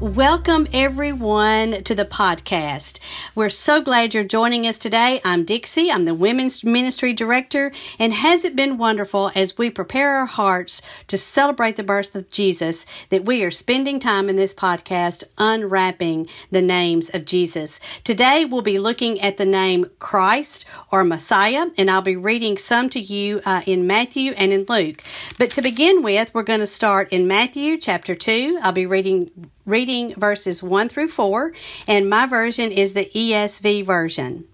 Welcome, everyone, to the podcast. We're so glad you're joining us today. I'm Dixie. I'm the Women's Ministry Director. And has it been wonderful as we prepare our hearts to celebrate the birth of Jesus that we are spending time in this podcast unwrapping the names of Jesus? Today, we'll be looking at the name Christ or Messiah, and I'll be reading some to you uh, in Matthew and in Luke. But to begin with, we're going to start in Matthew chapter 2. I'll be reading reading verses 1 through 4, and my version is the ESV version.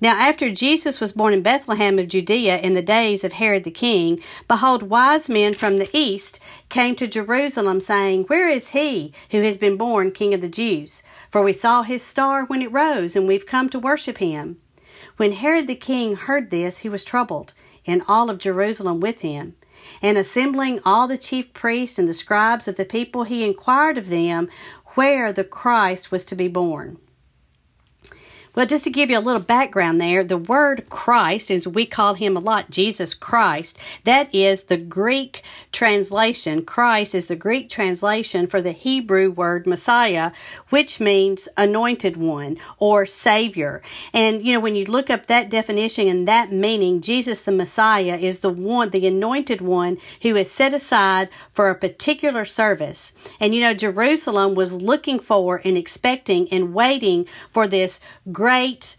Now, after Jesus was born in Bethlehem of Judea in the days of Herod the king, behold, wise men from the east came to Jerusalem, saying, Where is he who has been born king of the Jews? For we saw his star when it rose, and we've come to worship him. When Herod the king heard this, he was troubled, and all of Jerusalem with him. And assembling all the chief priests and the scribes of the people, he inquired of them where the Christ was to be born. Well, just to give you a little background there, the word Christ, as we call him a lot, Jesus Christ, that is the Greek translation. Christ is the Greek translation for the Hebrew word Messiah, which means anointed one or Savior. And, you know, when you look up that definition and that meaning, Jesus the Messiah is the one, the anointed one who is set aside for a particular service. And, you know, Jerusalem was looking for and expecting and waiting for this great great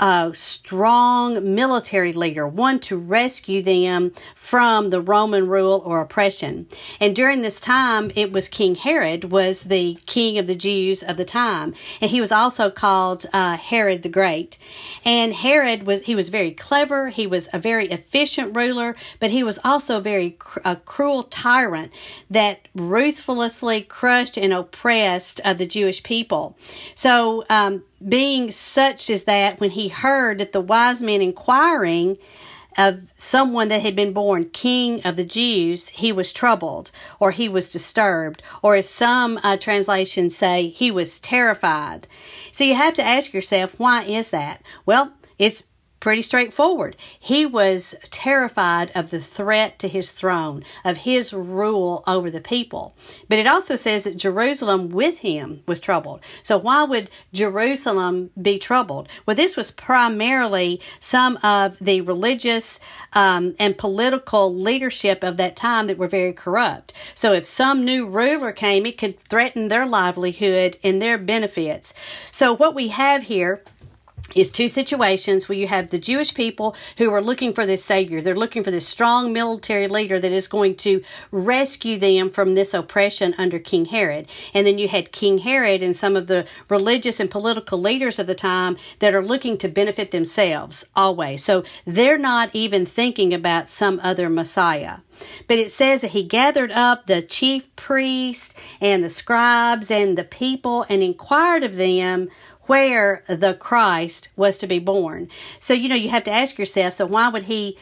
a strong military leader, one to rescue them from the Roman rule or oppression. And during this time, it was King Herod was the king of the Jews of the time, and he was also called uh, Herod the Great. And Herod was he was very clever. He was a very efficient ruler, but he was also very cr- a cruel tyrant that ruthlessly crushed and oppressed uh, the Jewish people. So um, being such as that when he heard that the wise men inquiring of someone that had been born king of the Jews, he was troubled or he was disturbed, or as some uh, translations say, he was terrified. So you have to ask yourself, why is that? Well, it's pretty straightforward. He was terrified of the threat to his throne, of his rule over the people. But it also says that Jerusalem with him was troubled. So why would Jerusalem be troubled? Well, this was primarily some of the religious um, and political leadership of that time that were very corrupt. So if some new ruler came, it could threaten their livelihood and their benefits. So what we have here is two situations where you have the Jewish people who are looking for this Savior. They're looking for this strong military leader that is going to rescue them from this oppression under King Herod. And then you had King Herod and some of the religious and political leaders of the time that are looking to benefit themselves always. So they're not even thinking about some other Messiah. But it says that he gathered up the chief priests and the scribes and the people and inquired of them where the Christ was to be born. So, you know, you have to ask yourself, so why would he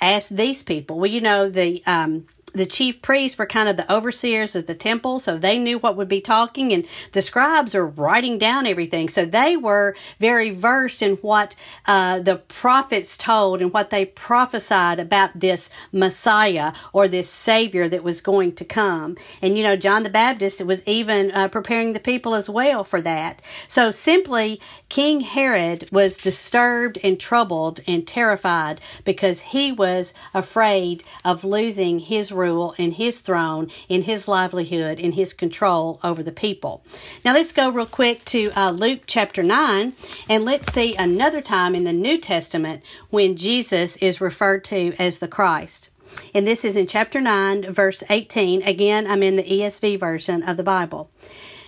ask these people? Well, you know, the um, the chief priests were kind of the overseers of the temple, so they knew what would be talking, and the scribes are writing down everything. So they were very versed in what uh, the prophets told and what they prophesied about this Messiah or this Savior that was going to come. And you know, John the Baptist was even uh, preparing the people as well for that. So simply, King Herod was disturbed and troubled and terrified because he was afraid of losing his rule and his throne in his livelihood in his control over the people. Now let's go real quick to uh, Luke chapter 9 and let's see another time in the New Testament when Jesus is referred to as the Christ. And this is in chapter 9, verse 18. Again, I'm in the ESV version of the Bible.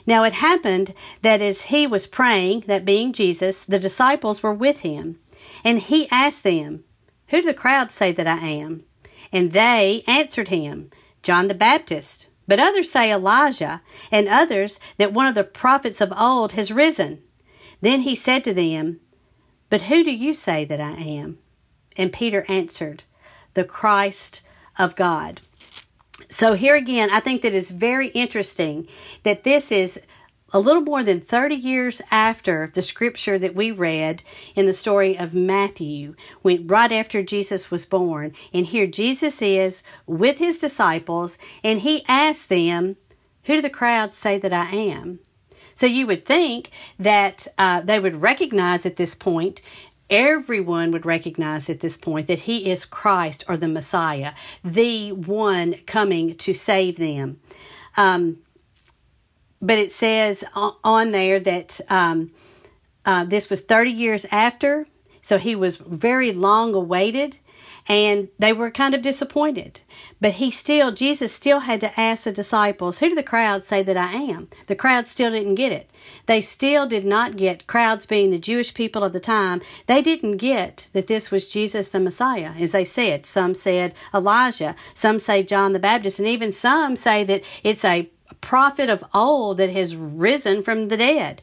Now it happened that as he was praying, that being Jesus, the disciples were with him. And he asked them, Who do the crowd say that I am? And they answered him, John the Baptist. But others say Elijah, and others that one of the prophets of old has risen. Then he said to them, But who do you say that I am? And Peter answered, the Christ of God. So here again, I think that it's very interesting that this is a little more than 30 years after the scripture that we read in the story of Matthew, went right after Jesus was born. And here Jesus is with his disciples, and he asked them, Who do the crowds say that I am? So you would think that uh, they would recognize at this point everyone would recognize at this point that he is Christ or the Messiah, the one coming to save them. Um, but it says on there that um, uh, this was 30 years after, so he was very long awaited, and they were kind of disappointed. But he still, Jesus still had to ask the disciples, Who do the crowds say that I am? The crowd still didn't get it. They still did not get, crowds being the Jewish people of the time, they didn't get that this was Jesus the Messiah. As they said, some said Elijah, some say John the Baptist, and even some say that it's a prophet of old that has risen from the dead.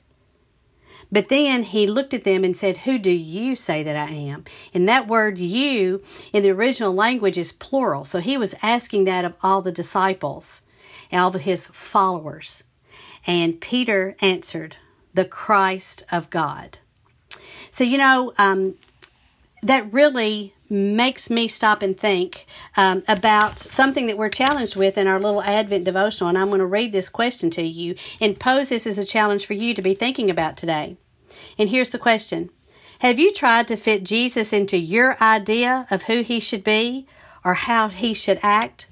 But then he looked at them and said, Who do you say that I am? And that word you in the original language is plural. So he was asking that of all the disciples, all of his followers. And Peter answered, The Christ of God. So, you know, um, that really makes me stop and think um, about something that we're challenged with in our little Advent devotional. And I'm going to read this question to you and pose this as a challenge for you to be thinking about today. And here's the question Have you tried to fit Jesus into your idea of who he should be or how he should act?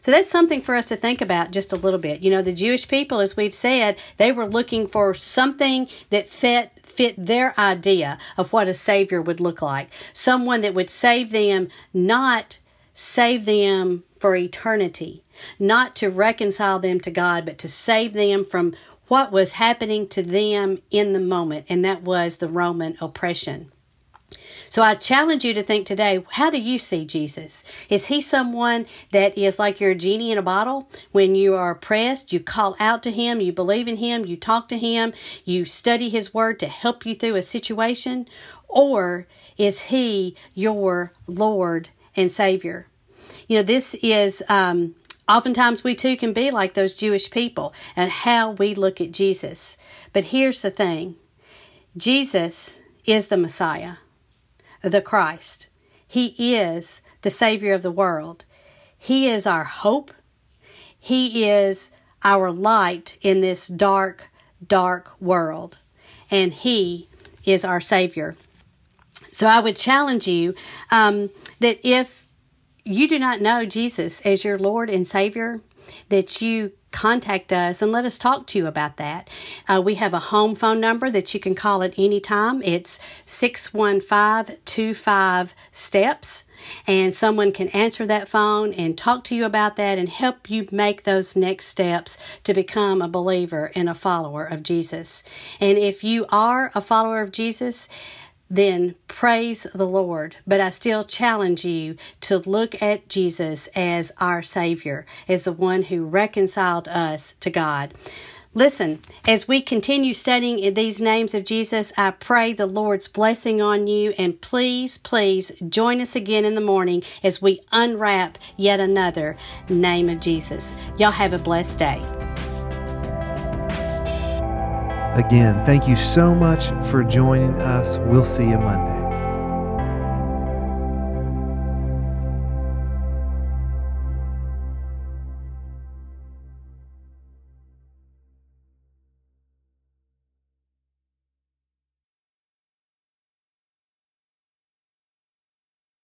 So that's something for us to think about just a little bit. You know, the Jewish people, as we've said, they were looking for something that fit fit their idea of what a Savior would look like. Someone that would save them, not save them for eternity, not to reconcile them to God, but to save them from what was happening to them in the moment, and that was the Roman oppression. So I challenge you to think today how do you see Jesus? Is he someone that is like you're a genie in a bottle? When you are oppressed, you call out to him, you believe in him, you talk to him, you study his word to help you through a situation? Or is he your Lord and Savior? You know, this is. Um, Oftentimes, we too can be like those Jewish people and how we look at Jesus. But here's the thing Jesus is the Messiah the Christ. He is the Savior of the world. He is our hope. He is our light in this dark, dark world. And He is our Savior. So I would challenge you um, that if you do not know Jesus as your Lord and Savior, that you contact us and let us talk to you about that. Uh, we have a home phone number that you can call at any time. It's 615 25 STEPS, and someone can answer that phone and talk to you about that and help you make those next steps to become a believer and a follower of Jesus. And if you are a follower of Jesus, then praise the Lord. But I still challenge you to look at Jesus as our Savior, as the one who reconciled us to God. Listen, as we continue studying these names of Jesus, I pray the Lord's blessing on you. And please, please join us again in the morning as we unwrap yet another name of Jesus. Y'all have a blessed day. Again, thank you so much for joining us. We'll see you Monday.